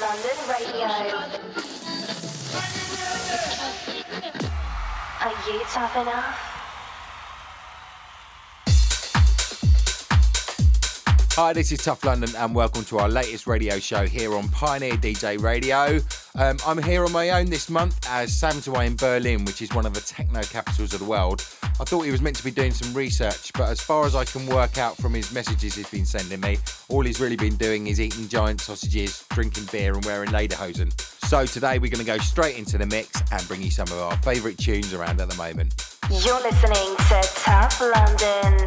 London Radio. Are you tough enough? Hi, this is Tough London, and welcome to our latest radio show here on Pioneer DJ Radio. Um, I'm here on my own this month as Sam's away in Berlin, which is one of the techno capitals of the world. I thought he was meant to be doing some research, but as far as I can work out from his messages he's been sending me, all he's really been doing is eating giant sausages, drinking beer, and wearing lederhosen. So today we're going to go straight into the mix and bring you some of our favourite tunes around at the moment. You're listening to Tough London.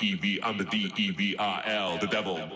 I'm the D-E-V, I'm the D-E-V-I-L, the devil.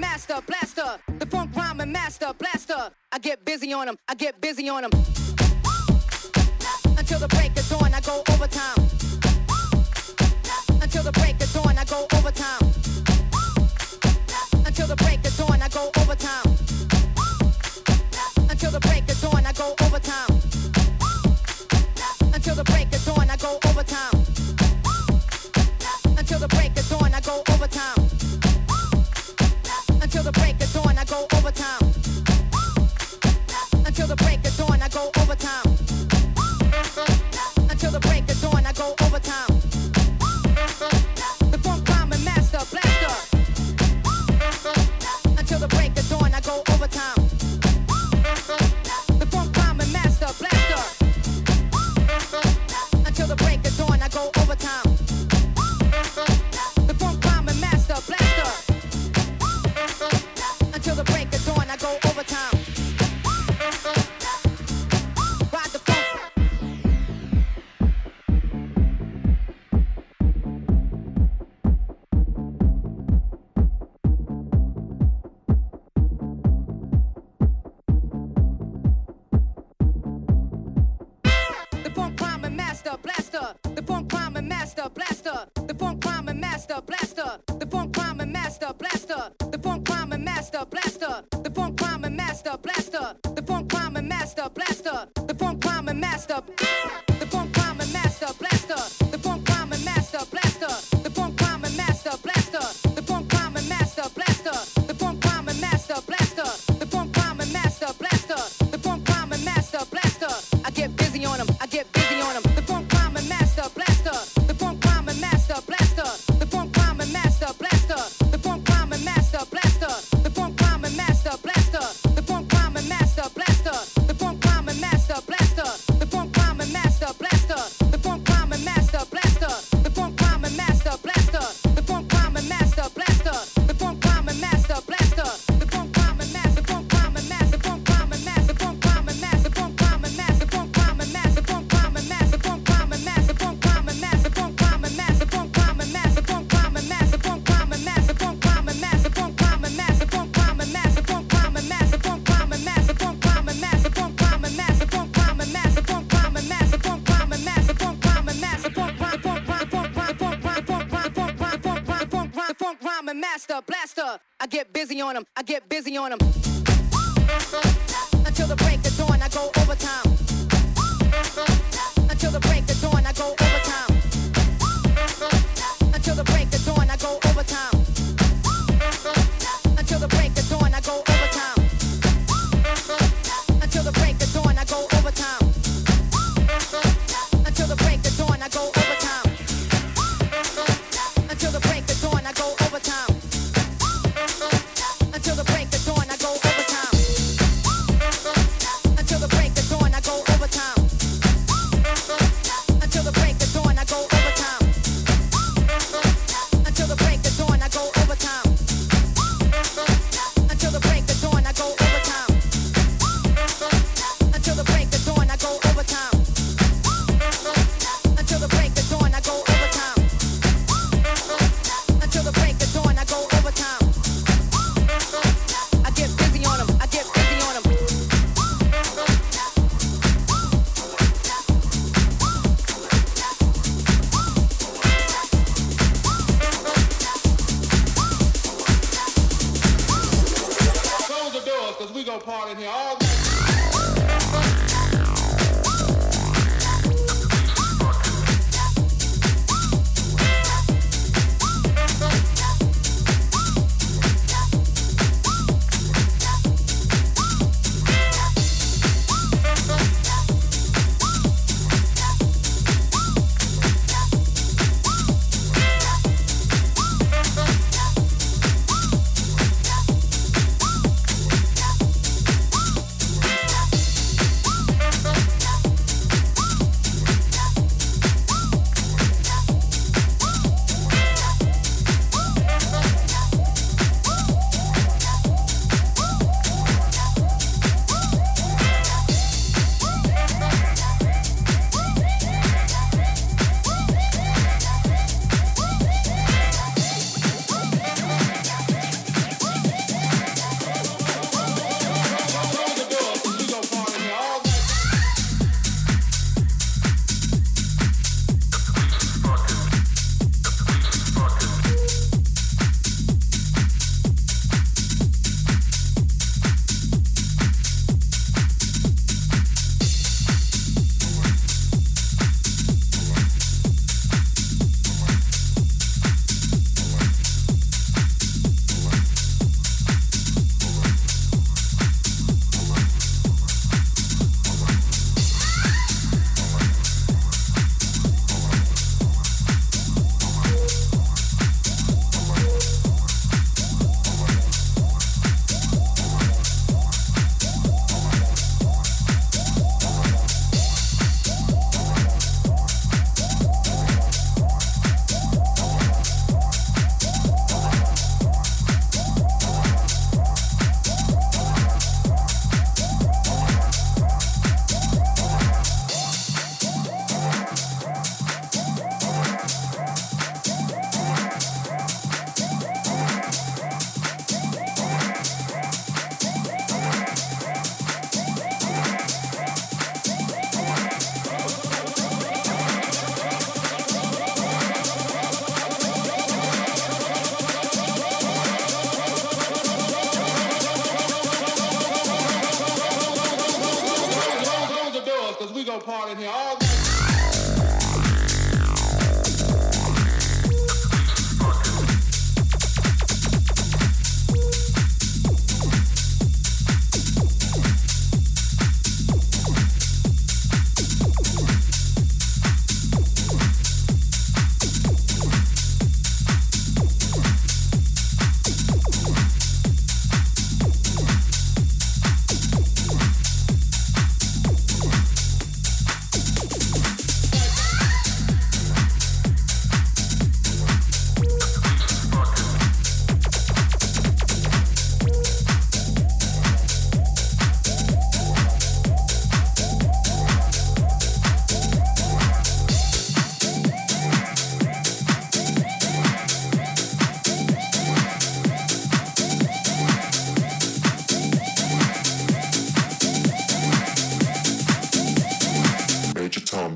master, blaster. The funk rhyming master, blaster. I get busy on them, I get busy on them. Until the break of dawn, I go overtime. Until the break of dawn, I go overtime. Until the break of dawn, I go overtime. Until the break of dawn, I go overtime. Until the break of dawn, I go overtime. overtime.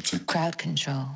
to crowd control.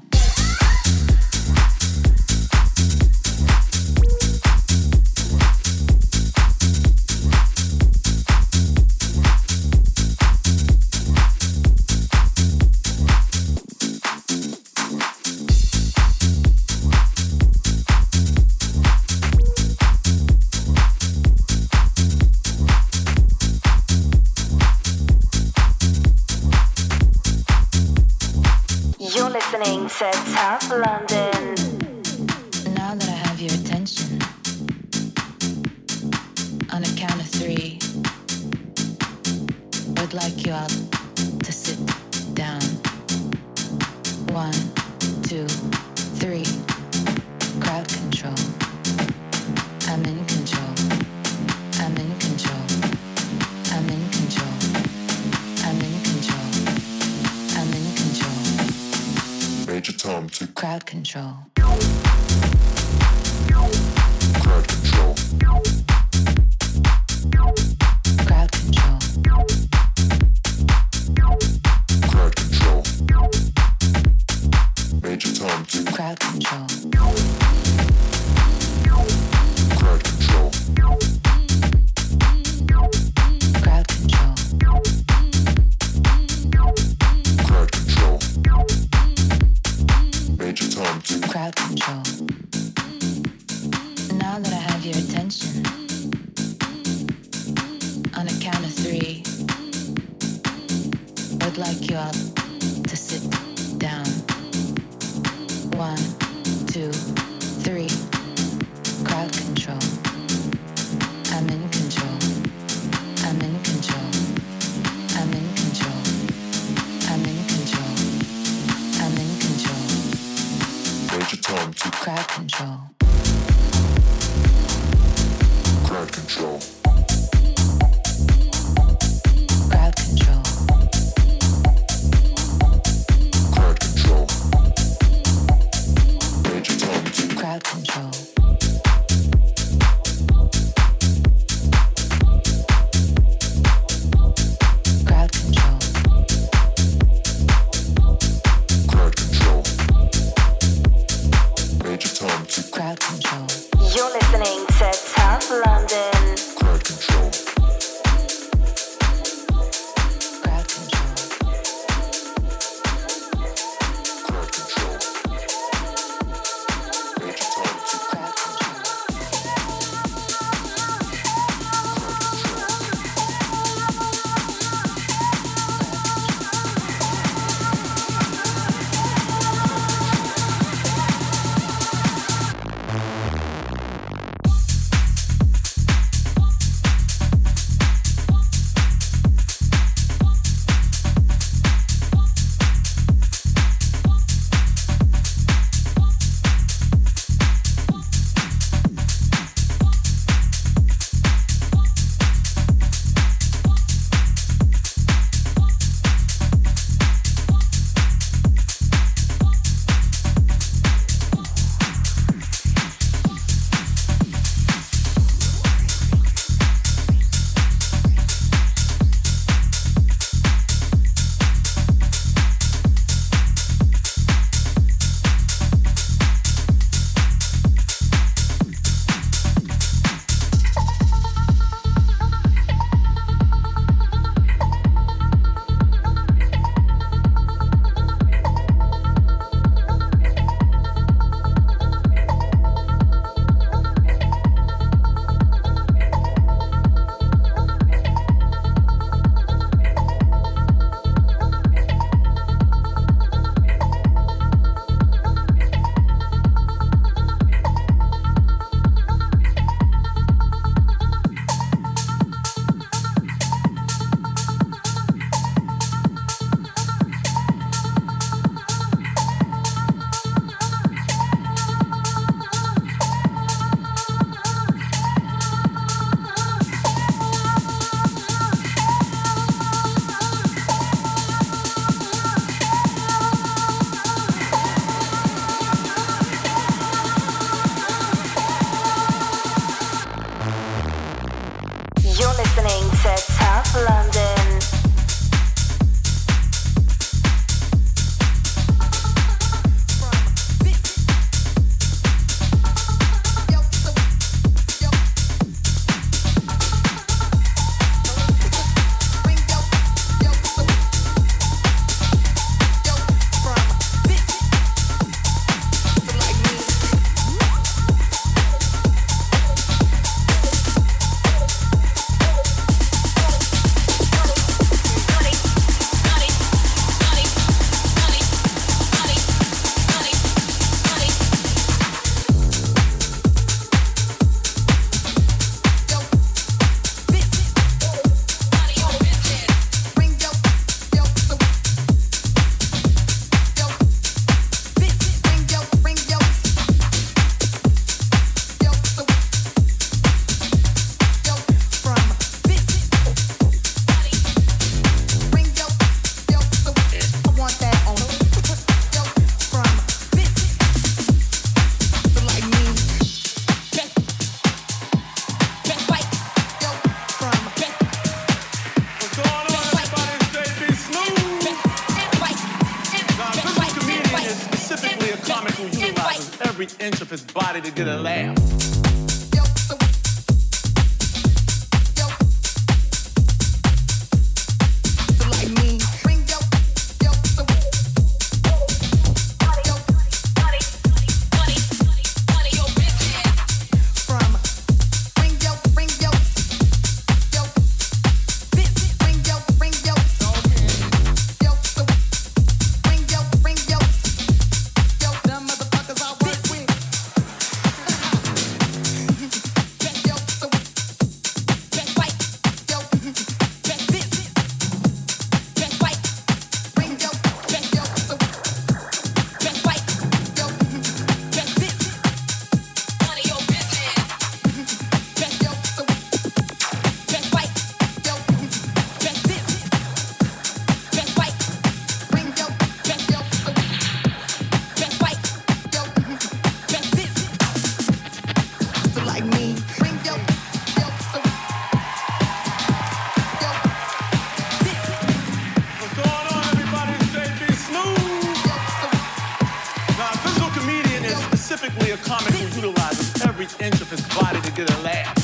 Is specifically a comic who utilizes every inch of his body to get a laugh.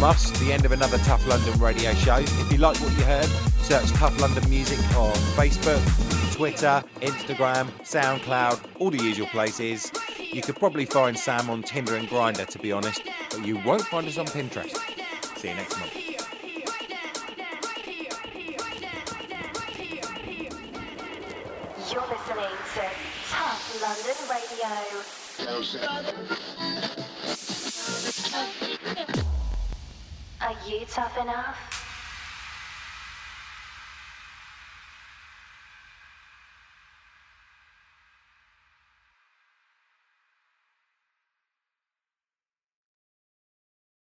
From us, the end of another Tough London radio show. If you like what you heard, search Tough London Music on Facebook, Twitter, Instagram, SoundCloud, all the usual places. You could probably find Sam on Tinder and Grindr, to be honest, but you won't find us on Pinterest. See you next month. You're listening to Tough London Radio. Enough?